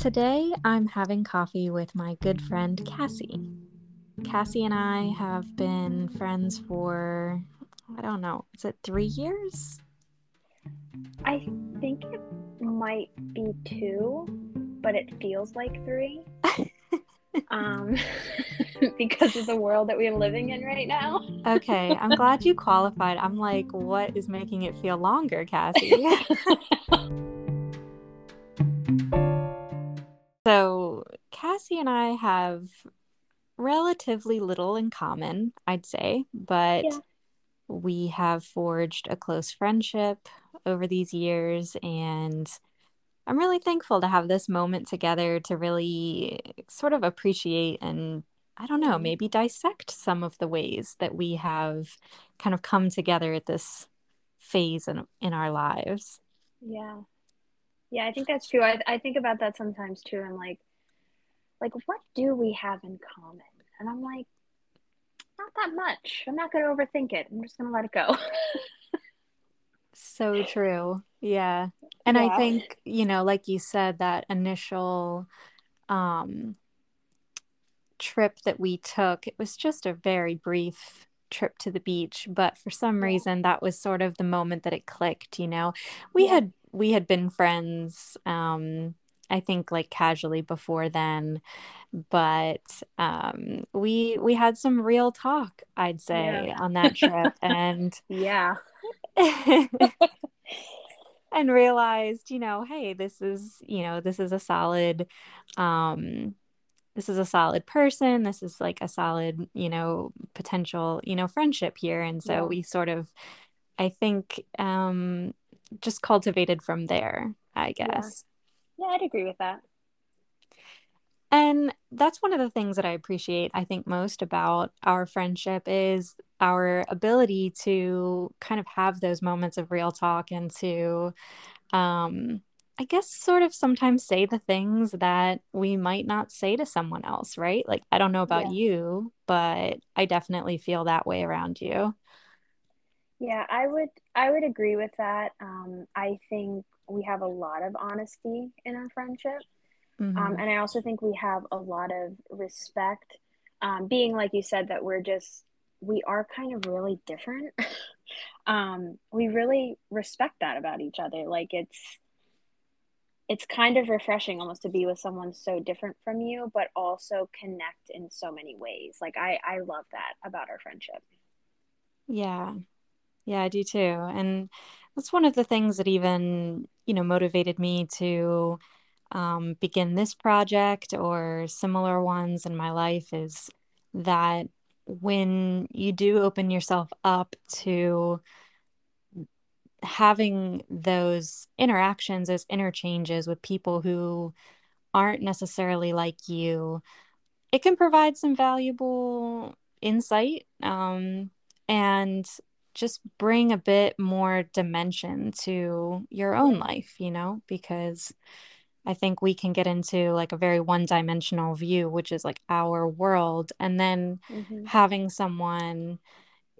Today I'm having coffee with my good friend Cassie. Cassie and I have been friends for, I don't know, is it three years? I think it might be two, but it feels like three. um, because of the world that we're living in right now. okay, I'm glad you qualified. I'm like, what is making it feel longer, Cassie? And I have relatively little in common, I'd say, but yeah. we have forged a close friendship over these years and I'm really thankful to have this moment together to really sort of appreciate and I don't know, maybe dissect some of the ways that we have kind of come together at this phase in in our lives. Yeah. Yeah, I think that's true. I I think about that sometimes too and like like what do we have in common? And I'm like not that much. I'm not going to overthink it. I'm just going to let it go. so true. Yeah. And yeah. I think, you know, like you said, that initial um, trip that we took, it was just a very brief trip to the beach. But for some reason, that was sort of the moment that it clicked, you know. We yeah. had we had been friends um I think like casually before then but um we we had some real talk I'd say yeah. on that trip and yeah and realized, you know, hey, this is, you know, this is a solid um this is a solid person. This is like a solid, you know, potential, you know, friendship here. And so yeah. we sort of I think um just cultivated from there, I guess. Yeah. Yeah, I'd agree with that. And that's one of the things that I appreciate, I think, most about our friendship is our ability to kind of have those moments of real talk and to, um, I guess, sort of sometimes say the things that we might not say to someone else, right? Like, I don't know about yeah. you, but I definitely feel that way around you. Yeah, I would I would agree with that. Um, I think we have a lot of honesty in our friendship. Um, mm-hmm. Um, and I also think we have a lot of respect, um, being like you said, that we're just, we are kind of really different. um, we really respect that about each other. Like it's, it's kind of refreshing almost to be with someone so different from you, but also connect in so many ways. Like I, I love that about our friendship. Yeah. Yeah, I do too. And that's one of the things that even, you know, motivated me to um, begin this project or similar ones in my life is that when you do open yourself up to having those interactions, those interchanges with people who aren't necessarily like you, it can provide some valuable insight um, and just bring a bit more dimension to your own life, you know, because I think we can get into like a very one dimensional view, which is like our world. And then mm-hmm. having someone,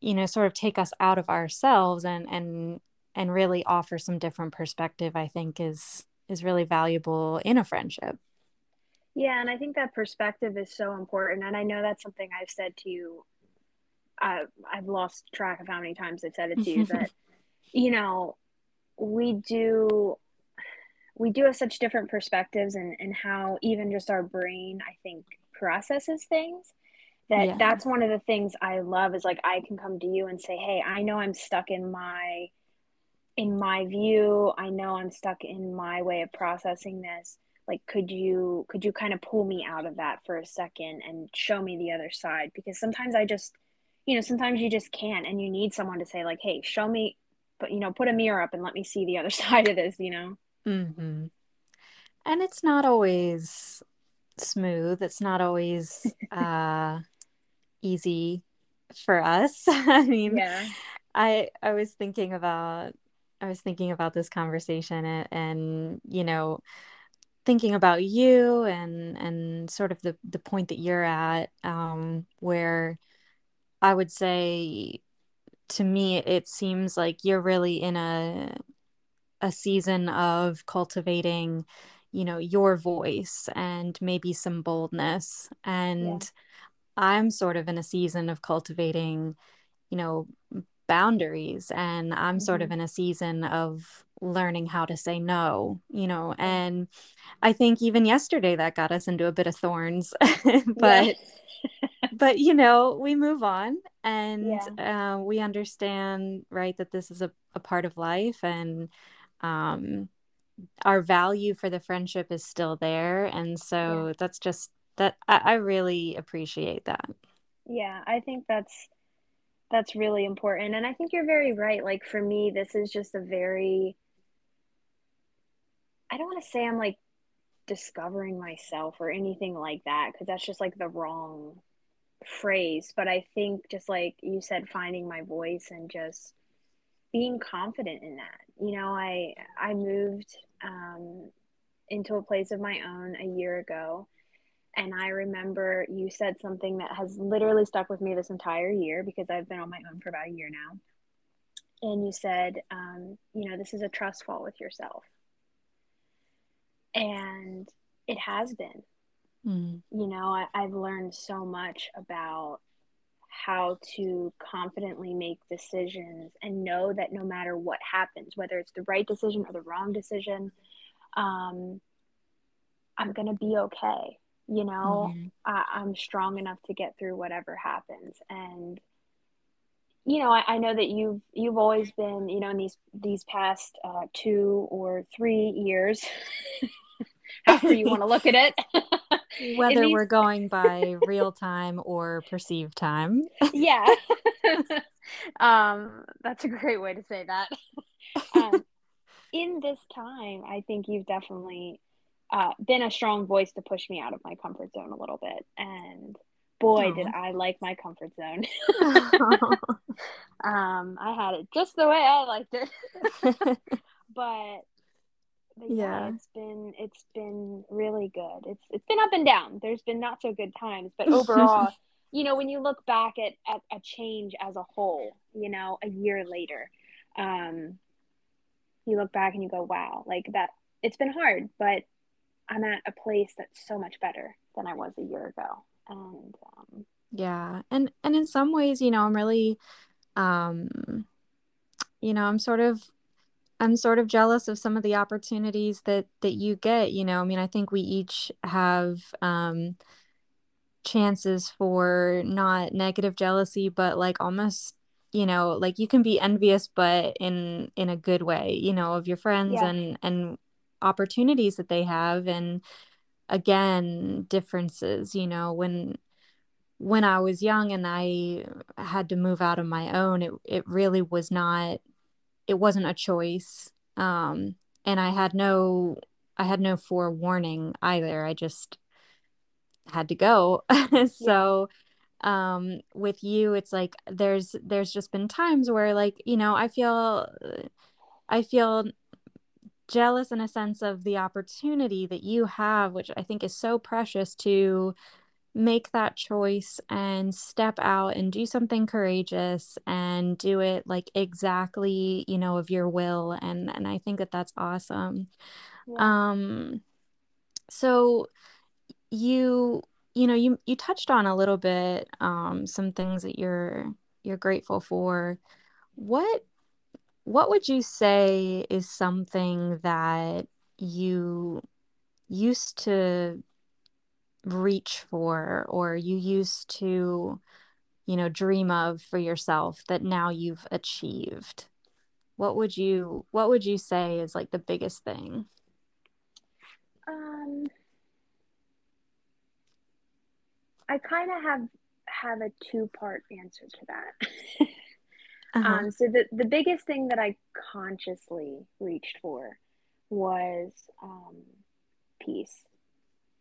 you know, sort of take us out of ourselves and, and, and really offer some different perspective, I think is, is really valuable in a friendship. Yeah. And I think that perspective is so important. And I know that's something I've said to you. Uh, I've lost track of how many times I've said it to you that, you know, we do we do have such different perspectives and, and how even just our brain i think processes things that yeah. that's one of the things i love is like i can come to you and say hey i know i'm stuck in my in my view. I know i'm stuck in my way of processing this. Like could you could you kind of pull me out of that for a second and show me the other side? Because sometimes i just you know sometimes you just can't and you need someone to say like hey show me but you know put a mirror up and let me see the other side of this you know Mm-hmm. And it's not always smooth. It's not always uh, easy for us. I mean, yeah. I I was thinking about I was thinking about this conversation and, and you know thinking about you and and sort of the the point that you're at um, where I would say to me it seems like you're really in a a season of cultivating you know your voice and maybe some boldness and yeah. i'm sort of in a season of cultivating you know boundaries and i'm mm-hmm. sort of mm-hmm. in a season of learning how to say no you know and i think even yesterday that got us into a bit of thorns but but you know we move on and yeah. uh, we understand right that this is a, a part of life and um our value for the friendship is still there and so yeah. that's just that I, I really appreciate that yeah i think that's that's really important and i think you're very right like for me this is just a very i don't want to say i'm like discovering myself or anything like that because that's just like the wrong phrase but i think just like you said finding my voice and just being confident in that you know i i moved um, into a place of my own a year ago and I remember you said something that has literally stuck with me this entire year because I've been on my own for about a year now. And you said, um, you know, this is a trust fall with yourself. And it has been. Mm. You know, I, I've learned so much about how to confidently make decisions and know that no matter what happens, whether it's the right decision or the wrong decision, um, I'm going to be okay you know mm-hmm. I, i'm strong enough to get through whatever happens and you know I, I, know that you've you've always been you know in these these past uh, two or three years however you want to look at it whether these... we're going by real time or perceived time yeah um that's a great way to say that um, in this time i think you've definitely uh, been a strong voice to push me out of my comfort zone a little bit. And boy, Aww. did I like my comfort zone. um, I had it just the way I liked it. but, but yeah, yeah, it's been it's been really good. It's it's been up and down. There's been not so good times, but overall, you know, when you look back at, at a change as a whole, you know, a year later, um, you look back and you go, wow, like that. It's been hard, but I'm at a place that's so much better than I was a year ago. And um, yeah, and and in some ways, you know, I'm really, um, you know, I'm sort of I'm sort of jealous of some of the opportunities that that you get. You know, I mean, I think we each have um, chances for not negative jealousy, but like almost, you know, like you can be envious, but in in a good way. You know, of your friends yeah. and and opportunities that they have and again differences you know when when I was young and I had to move out on my own it it really was not it wasn't a choice um and I had no I had no forewarning either. I just had to go. So um with you it's like there's there's just been times where like you know I feel I feel jealous in a sense of the opportunity that you have, which I think is so precious to make that choice and step out and do something courageous and do it like exactly, you know, of your will. And, and I think that that's awesome. Yeah. Um, so you, you know, you, you touched on a little bit, um, some things that you're, you're grateful for. What what would you say is something that you used to reach for or you used to you know dream of for yourself that now you've achieved? What would you what would you say is like the biggest thing? Um i kind of have have a two part answer to that. Uh-huh. Um, so the the biggest thing that I consciously reached for was um, peace,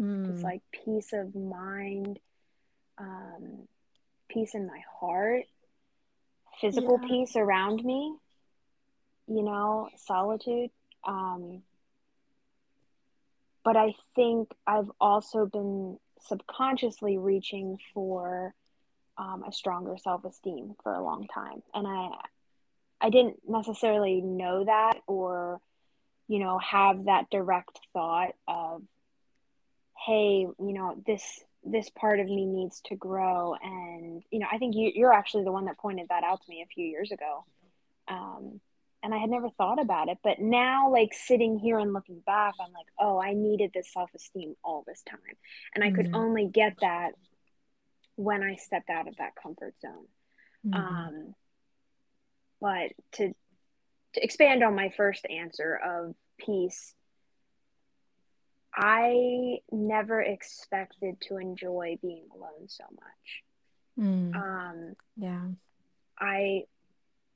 mm. just like peace of mind, um, peace in my heart, physical yeah. peace around me. You know, solitude. Um, but I think I've also been subconsciously reaching for um, a stronger self esteem for a long time, and I I didn't necessarily know that or you know, have that direct thought of, hey, you know, this this part of me needs to grow and you know i think you, you're actually the one that pointed that out to me a few years ago um, and i had never thought about it but now like sitting here and looking back i'm like oh i needed this self-esteem all this time and i mm-hmm. could only get that when i stepped out of that comfort zone mm-hmm. um, but to, to expand on my first answer of peace I never expected to enjoy being alone so much. Mm. Um, yeah. I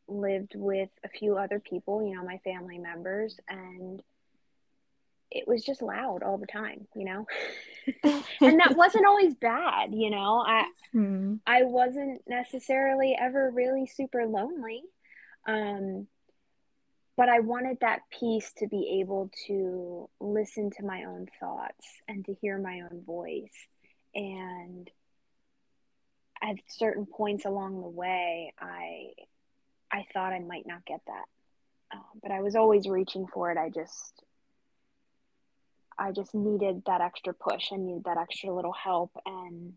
lived with a few other people, you know, my family members, and it was just loud all the time, you know. and that wasn't always bad, you know. I mm. I wasn't necessarily ever really super lonely. Um, but I wanted that peace to be able to listen to my own thoughts and to hear my own voice. And at certain points along the way, I I thought I might not get that, um, but I was always reaching for it. I just I just needed that extra push. I needed that extra little help, and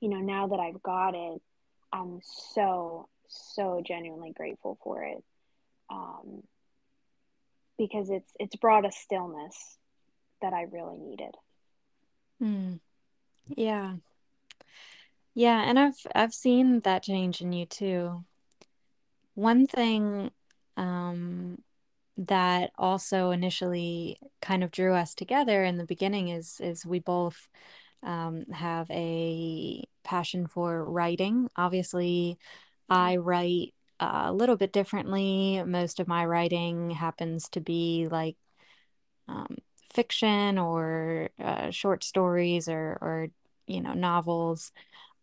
you know, now that I've got it, I'm so so genuinely grateful for it um, because it's it's brought a stillness that I really needed. Hmm. Yeah. Yeah, and I've I've seen that change in you too. One thing um, that also initially kind of drew us together in the beginning is is we both um, have a passion for writing. Obviously, I write a little bit differently. Most of my writing happens to be like um, fiction or uh, short stories or, or, you know, novels.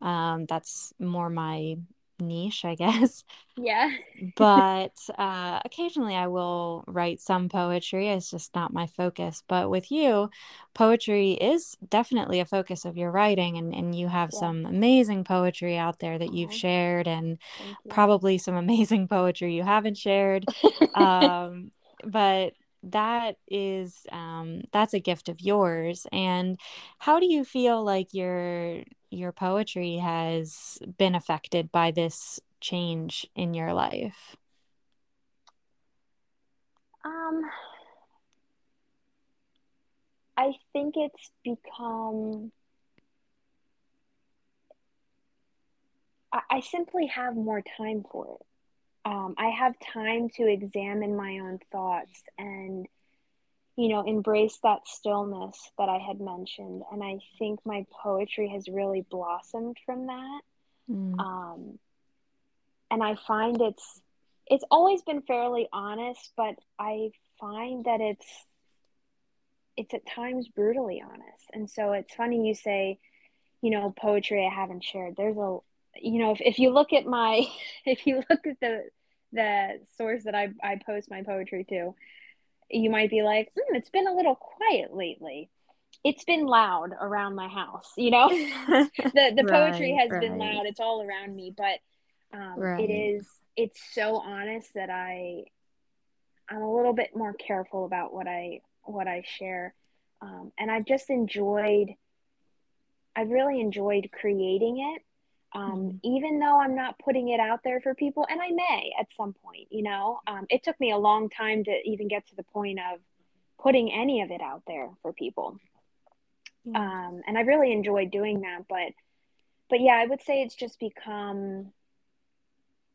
Um, that's more my niche, I guess. Yeah. but uh, occasionally I will write some poetry. It's just not my focus. But with you, poetry is definitely a focus of your writing, and, and you have yeah. some amazing poetry out there that you've shared, and you. probably some amazing poetry you haven't shared. um, but that is um, that's a gift of yours and how do you feel like your your poetry has been affected by this change in your life? Um i think it's become I, I simply have more time for it. Um, I have time to examine my own thoughts and, you know, embrace that stillness that I had mentioned. And I think my poetry has really blossomed from that. Mm. Um, and I find it's it's always been fairly honest, but I find that it's it's at times brutally honest. And so it's funny you say, you know, poetry I haven't shared. There's a you know, if, if you look at my, if you look at the, the source that I, I post my poetry to, you might be like, mm, it's been a little quiet lately. It's been loud around my house, you know. the the right, poetry has right. been loud. It's all around me, but um, right. it is. It's so honest that I, I'm a little bit more careful about what I what I share, um, and I've just enjoyed. I've really enjoyed creating it um, mm-hmm. even though I'm not putting it out there for people, and I may at some point, you know. Um, it took me a long time to even get to the point of putting any of it out there for people. Um, and I really enjoyed doing that, but but yeah, I would say it's just become,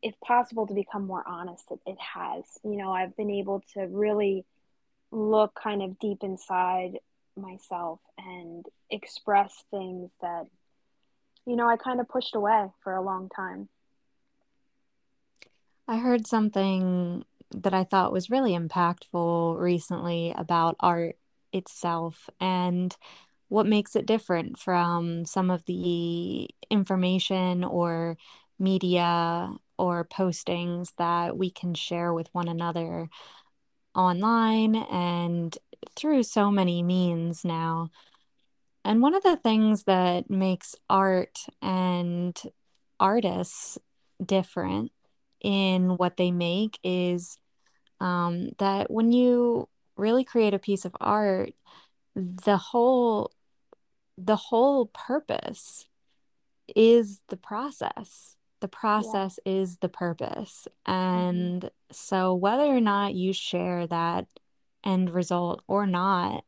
if possible, to become more honest. It, it has, you know, I've been able to really look kind of deep inside myself and express things that you know, I kind of pushed away for a long time. I heard something that I thought was really impactful recently about art itself and what makes it different from some of the information or media or postings that we can share with one another online and through so many means now. And one of the things that makes art and artists different in what they make is um, that when you really create a piece of art, the whole the whole purpose is the process. The process yeah. is the purpose. Mm-hmm. And mm-hmm. so whether or not you share that end result or not,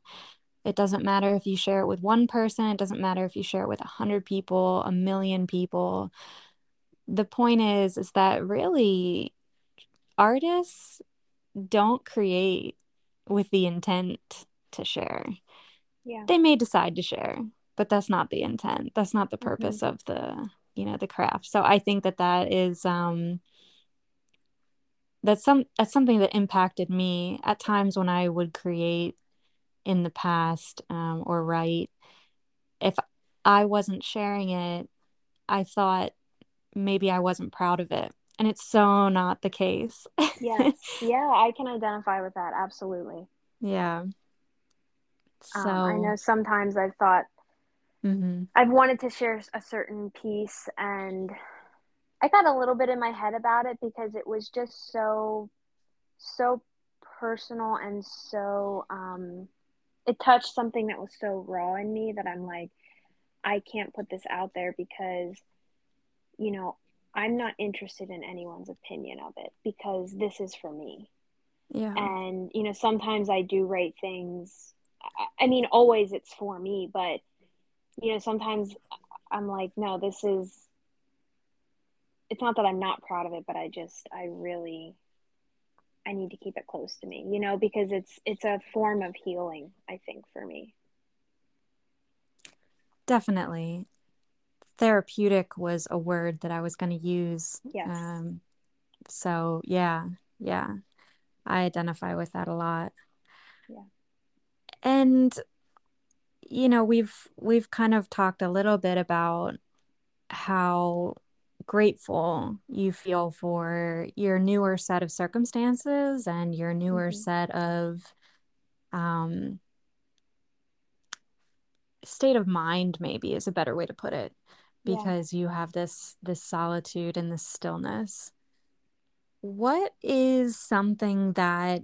it doesn't matter if you share it with one person, it doesn't matter if you share it with a hundred people, a million people. The point is, is that really artists don't create with the intent to share. Yeah. They may decide to share, but that's not the intent. That's not the mm-hmm. purpose mm-hmm. of the, you know, the craft. So I think that that is um that's some that's something that impacted me at times when I would create in the past um, or write. If I wasn't sharing it, I thought maybe I wasn't proud of it. And it's so not the case. yes. Yeah, I can identify with that. Absolutely. Yeah. So um, I know sometimes I've thought mm-hmm. I've wanted to share a certain piece and I got a little bit in my head about it because it was just so, so personal and so, um, it touched something that was so raw in me that I'm like, I can't put this out there because, you know, I'm not interested in anyone's opinion of it because this is for me. Yeah. And, you know, sometimes I do write things. I mean, always it's for me, but, you know, sometimes I'm like, no, this is, it's not that I'm not proud of it, but I just, I really, I need to keep it close to me, you know, because it's, it's a form of healing, I think, for me. Definitely therapeutic was a word that I was going to use. Yes. Um, so yeah, yeah, I identify with that a lot. Yeah. And you know, we've we've kind of talked a little bit about how grateful you feel for your newer set of circumstances and your newer mm-hmm. set of um state of mind maybe is a better way to put it because yeah. you have this this solitude and this stillness what is something that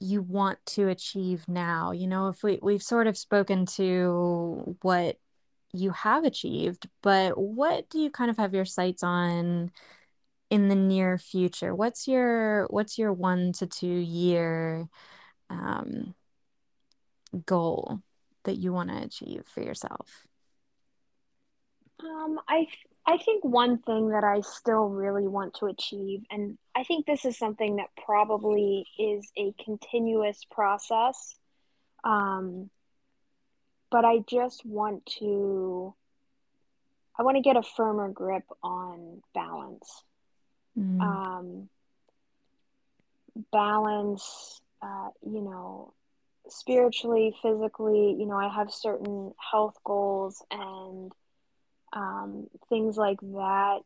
you want to achieve now you know if we we've sort of spoken to what you have achieved but what do you kind of have your sights on in the near future? What's your what's your one to two year um, goal that you want to achieve for yourself? Um, I I think one thing that I still really want to achieve, and I think this is something that probably is a continuous process, um, but I just want to. I want to get a firmer grip on balance. Mm. Um, balance, uh, you know, spiritually, physically. You know, I have certain health goals and um, things like that.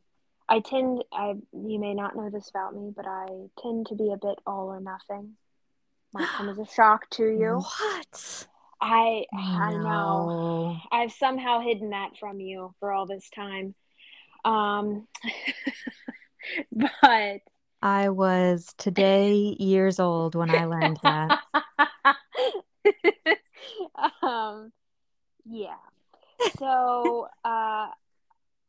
I tend, I you may not know this about me, but I tend to be a bit all or nothing. Might come as a shock to you. What? I I know. I've somehow hidden that from you for all this time. Um, but I was today years old when I learned that. um, yeah so uh,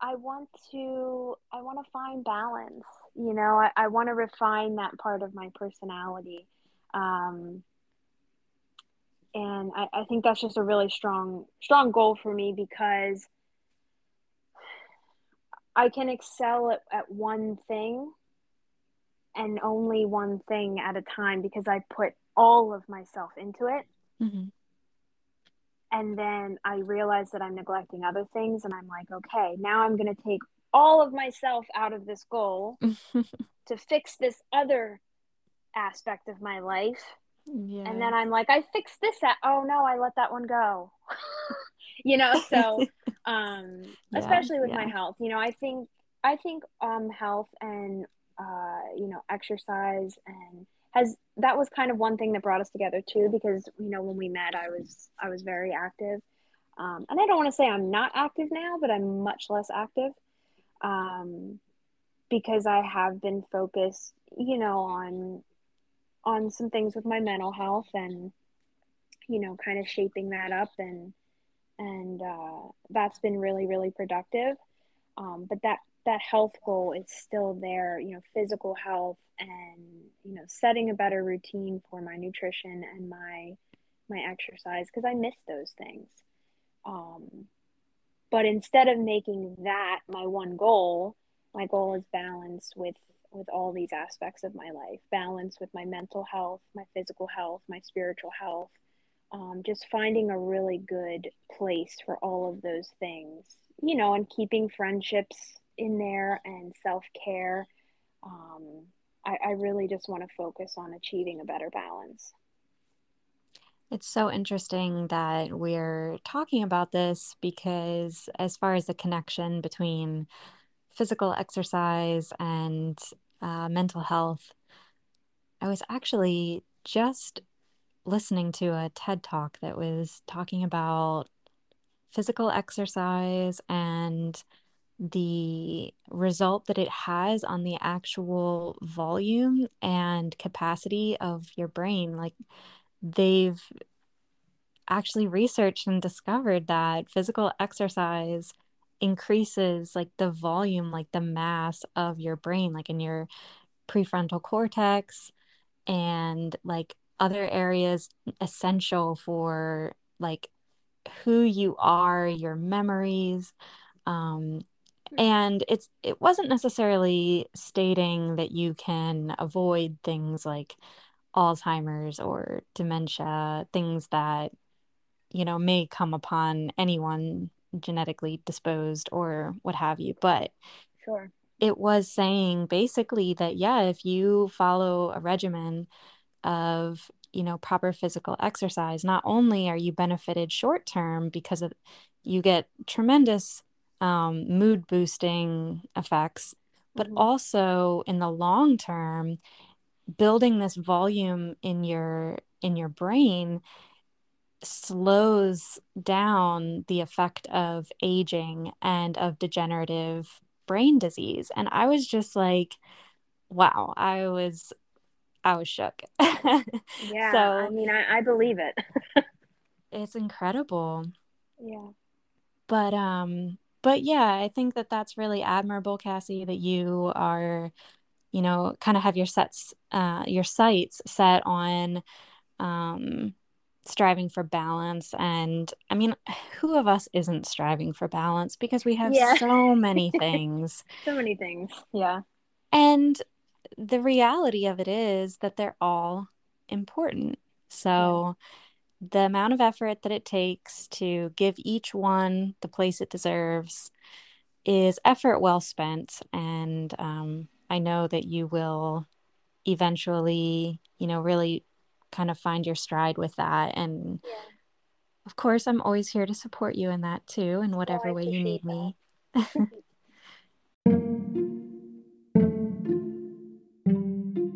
I want to I want to find balance. You know, I, I want to refine that part of my personality. Um, and I, I think that's just a really strong strong goal for me because I can excel at, at one thing and only one thing at a time because I put all of myself into it. Mm-hmm and then I realize that I'm neglecting other things, and I'm like, okay, now I'm going to take all of myself out of this goal to fix this other aspect of my life. Yeah. And then I'm like, I fixed this. At- oh no, I let that one go. you know, so um, yeah, especially with yeah. my health, you know, I think I think um, health and uh, you know exercise and has that was kind of one thing that brought us together too because you know when we met i was i was very active um, and i don't want to say i'm not active now but i'm much less active um, because i have been focused you know on on some things with my mental health and you know kind of shaping that up and and uh, that's been really really productive. Um, but that that health goal is still there you know physical health and you know setting a better routine for my nutrition and my my exercise because i miss those things. Um, but instead of making that my one goal my goal is balance with with all these aspects of my life balance with my mental health my physical health my spiritual health um, just finding a really good place for all of those things you know and keeping friendships in there and self-care. Um, I, I really just want to focus on achieving a better balance. It's so interesting that we're talking about this because, as far as the connection between physical exercise and uh, mental health, I was actually just listening to a TED talk that was talking about physical exercise and the result that it has on the actual volume and capacity of your brain. Like they've actually researched and discovered that physical exercise increases like the volume, like the mass of your brain, like in your prefrontal cortex and like other areas essential for like who you are, your memories. Um, and it's it wasn't necessarily stating that you can avoid things like Alzheimer's or dementia, things that you know may come upon anyone genetically disposed or what have you, but sure. It was saying basically that yeah, if you follow a regimen of you know proper physical exercise not only are you benefited short term because of you get tremendous um, mood boosting effects but mm-hmm. also in the long term building this volume in your in your brain slows down the effect of aging and of degenerative brain disease and i was just like wow i was I was shook. yeah, so, I mean, I, I believe it. it's incredible. Yeah. But um, but yeah, I think that that's really admirable, Cassie, that you are, you know, kind of have your sets, uh, your sights set on, um, striving for balance. And I mean, who of us isn't striving for balance because we have yeah. so many things. so many things. Yeah. And the reality of it is that they're all important. So, yeah. the amount of effort that it takes to give each one the place it deserves is effort well spent. And um, I know that you will eventually, you know, really kind of find your stride with that. And yeah. of course, I'm always here to support you in that too, in whatever oh, way you need that. me.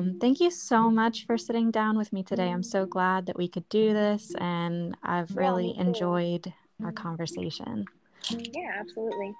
Um, thank you so much for sitting down with me today. I'm so glad that we could do this, and I've really yeah, enjoyed our conversation. Yeah, absolutely.